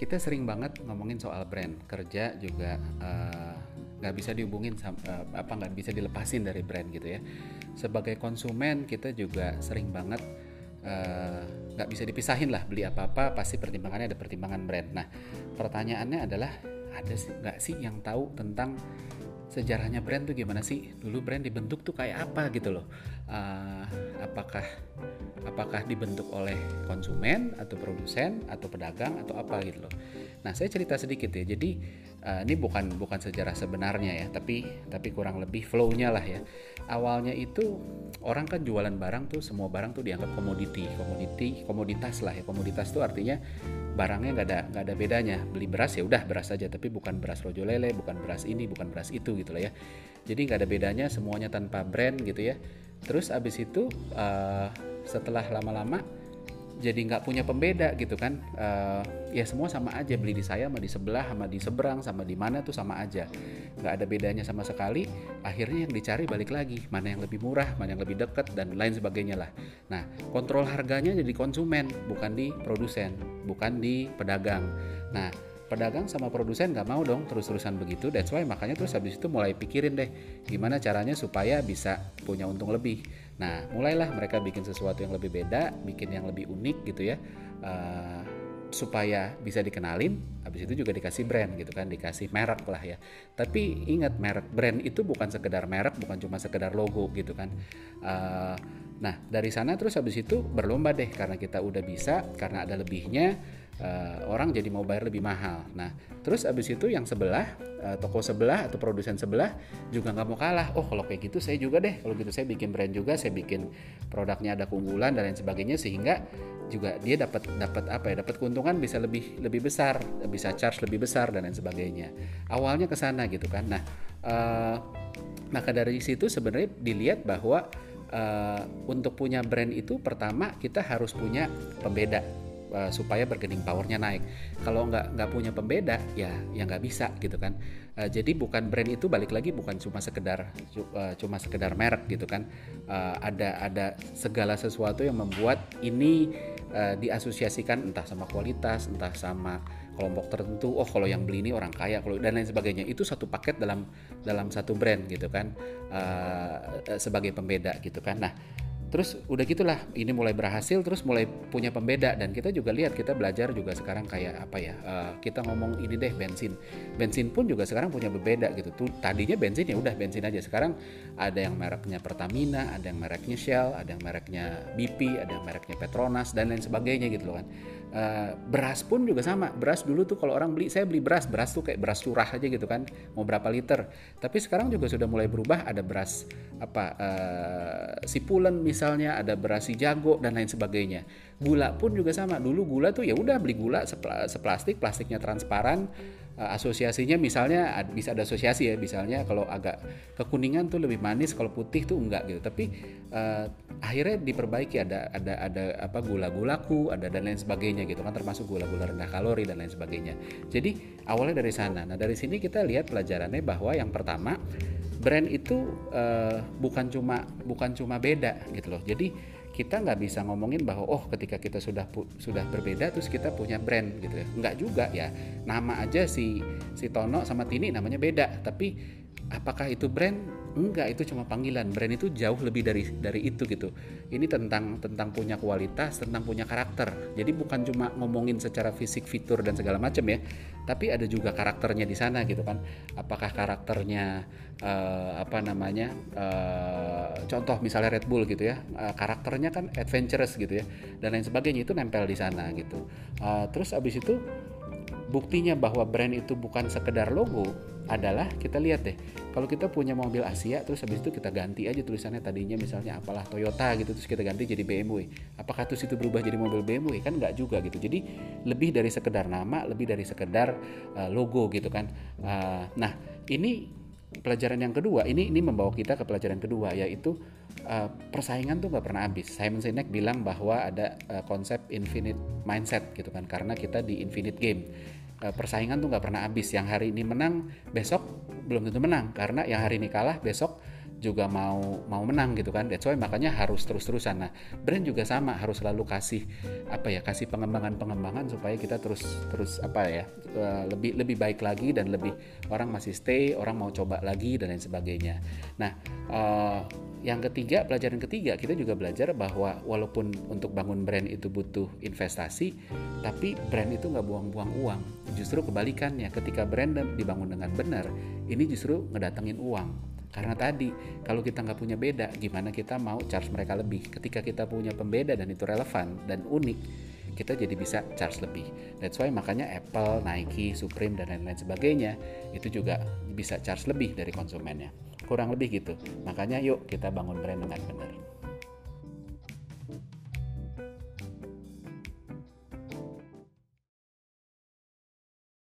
kita sering banget ngomongin soal brand. Kerja juga eh, nggak uh, bisa dihubungin uh, apa nggak bisa dilepasin dari brand gitu ya. Sebagai konsumen kita juga sering banget eh, nggak uh, bisa dipisahin lah beli apa apa pasti pertimbangannya ada pertimbangan brand. Nah pertanyaannya adalah ada nggak sih yang tahu tentang sejarahnya brand tuh gimana sih dulu brand dibentuk tuh kayak apa gitu loh uh, apakah apakah dibentuk oleh konsumen atau produsen atau pedagang atau apa gitu loh. Nah saya cerita sedikit ya. Jadi uh, ini bukan bukan sejarah sebenarnya ya, tapi tapi kurang lebih flow-nya lah ya. Awalnya itu orang kan jualan barang tuh semua barang tuh dianggap komoditi, komoditi, komoditas lah ya. Komoditas tuh artinya barangnya nggak ada nggak ada bedanya. Beli beras ya udah beras saja, tapi bukan beras rojo lele, bukan beras ini, bukan beras itu gitu lah ya. Jadi nggak ada bedanya, semuanya tanpa brand gitu ya. Terus abis itu uh, setelah lama-lama jadi nggak punya pembeda gitu kan. Uh, ya semua sama aja beli di saya sama di sebelah sama di seberang sama di mana tuh sama aja. Nggak ada bedanya sama sekali. Akhirnya yang dicari balik lagi mana yang lebih murah mana yang lebih dekat dan lain sebagainya lah. Nah kontrol harganya jadi konsumen bukan di produsen bukan di pedagang. Nah pedagang sama produsen nggak mau dong terus-terusan begitu. That's why makanya terus habis itu mulai pikirin deh gimana caranya supaya bisa punya untung lebih. Nah mulailah mereka bikin sesuatu yang lebih beda bikin yang lebih unik gitu ya. Uh, supaya bisa dikenalin habis itu juga dikasih brand gitu kan dikasih merek lah ya. Tapi ingat merek brand itu bukan sekedar merek bukan cuma sekedar logo gitu kan. Uh, nah dari sana terus habis itu berlomba deh karena kita udah bisa karena ada lebihnya uh, orang jadi mau bayar lebih mahal. Nah, terus abis itu yang sebelah, uh, toko sebelah atau produsen sebelah juga nggak mau kalah. Oh, kalau kayak gitu saya juga deh. Kalau gitu saya bikin brand juga, saya bikin produknya ada keunggulan dan lain sebagainya sehingga juga dia dapat dapat apa ya dapat keuntungan bisa lebih lebih besar bisa charge lebih besar dan lain sebagainya awalnya ke sana gitu kan nah uh, maka dari situ sebenarnya dilihat bahwa uh, untuk punya brand itu pertama kita harus punya pembeda uh, supaya bargaining powernya naik. Kalau nggak nggak punya pembeda, ya ya nggak bisa gitu kan. Uh, jadi bukan brand itu balik lagi bukan cuma sekedar uh, cuma sekedar merek gitu kan. Uh, ada ada segala sesuatu yang membuat ini uh, diasosiasikan entah sama kualitas, entah sama kelompok tertentu. Oh kalau yang beli ini orang kaya, kalau dan lain sebagainya. Itu satu paket dalam dalam satu brand gitu kan uh, sebagai pembeda gitu kan. Nah terus udah gitulah ini mulai berhasil terus mulai punya pembeda. Dan kita juga lihat kita belajar juga sekarang kayak apa ya uh, kita ngomong ini deh bensin. Bensin pun juga sekarang punya berbeda gitu. Tuh tadinya bensin ya udah bensin aja. Sekarang ada yang mereknya Pertamina ada yang mereknya Shell ada yang mereknya BP ada yang mereknya Petronas dan lain sebagainya gitu loh kan uh, beras pun juga sama beras dulu tuh kalau orang beli saya beli beras beras tuh kayak beras curah aja gitu kan mau berapa liter tapi sekarang juga sudah mulai berubah ada beras apa uh, sipulen misalnya ada berasi jago dan lain sebagainya. Gula pun juga sama. Dulu gula tuh ya udah beli gula seplastik, plastiknya transparan. Eh, asosiasinya misalnya bisa ada asosiasi ya, misalnya kalau agak kekuningan tuh lebih manis, kalau putih tuh enggak gitu. Tapi uh, akhirnya diperbaiki ada ada ada apa gula-gulaku, ada dan lain sebagainya gitu kan termasuk gula-gula rendah kalori dan lain sebagainya. Jadi awalnya dari sana. Nah, dari sini kita lihat pelajarannya bahwa yang pertama brand itu uh, bukan cuma bukan cuma beda gitu loh jadi kita nggak bisa ngomongin bahwa oh ketika kita sudah sudah berbeda terus kita punya brand gitu ya. Nggak juga ya. Nama aja si si Tono sama Tini namanya beda tapi apakah itu brand? Enggak itu cuma panggilan. Brand itu jauh lebih dari dari itu gitu. Ini tentang tentang punya kualitas tentang punya karakter. Jadi bukan cuma ngomongin secara fisik fitur dan segala macam ya. Tapi ada juga karakternya di sana gitu kan. Apakah karakternya uh, apa namanya uh, contoh misalnya Red Bull gitu ya. Uh, karakternya kan adventurous gitu ya. Dan lain sebagainya itu nempel di sana gitu. Uh, terus abis itu buktinya bahwa brand itu bukan sekedar logo adalah kita lihat deh kalau kita punya mobil Asia terus habis itu kita ganti aja tulisannya tadinya misalnya apalah Toyota gitu terus kita ganti jadi BMW apakah terus itu berubah jadi mobil BMW kan nggak juga gitu. Jadi lebih dari sekedar nama lebih dari sekedar uh, logo gitu kan. Uh, nah ini pelajaran yang kedua. Ini ini membawa kita ke pelajaran kedua yaitu uh, persaingan tuh nggak pernah habis. Simon Sinek bilang bahwa ada uh, konsep infinite mindset gitu kan. Karena kita di infinite game persaingan tuh nggak pernah habis. Yang hari ini menang besok belum tentu menang. Karena yang hari ini kalah besok juga mau mau menang gitu kan. That's why makanya harus terus-terusan. Nah brand juga sama harus selalu kasih apa ya kasih pengembangan-pengembangan supaya kita terus terus apa ya uh, lebih lebih baik lagi dan lebih orang masih stay orang mau coba lagi dan lain sebagainya. Nah uh, yang ketiga pelajaran ketiga kita juga belajar bahwa walaupun untuk bangun brand itu butuh investasi tapi brand itu nggak buang-buang uang justru kebalikannya ketika brand dibangun dengan benar ini justru ngedatengin uang karena tadi kalau kita nggak punya beda, gimana kita mau charge mereka lebih? Ketika kita punya pembeda dan itu relevan dan unik, kita jadi bisa charge lebih. That's why makanya Apple, Nike, Supreme dan lain-lain sebagainya itu juga bisa charge lebih dari konsumennya. Kurang lebih gitu. Makanya yuk kita bangun brand dengan benar.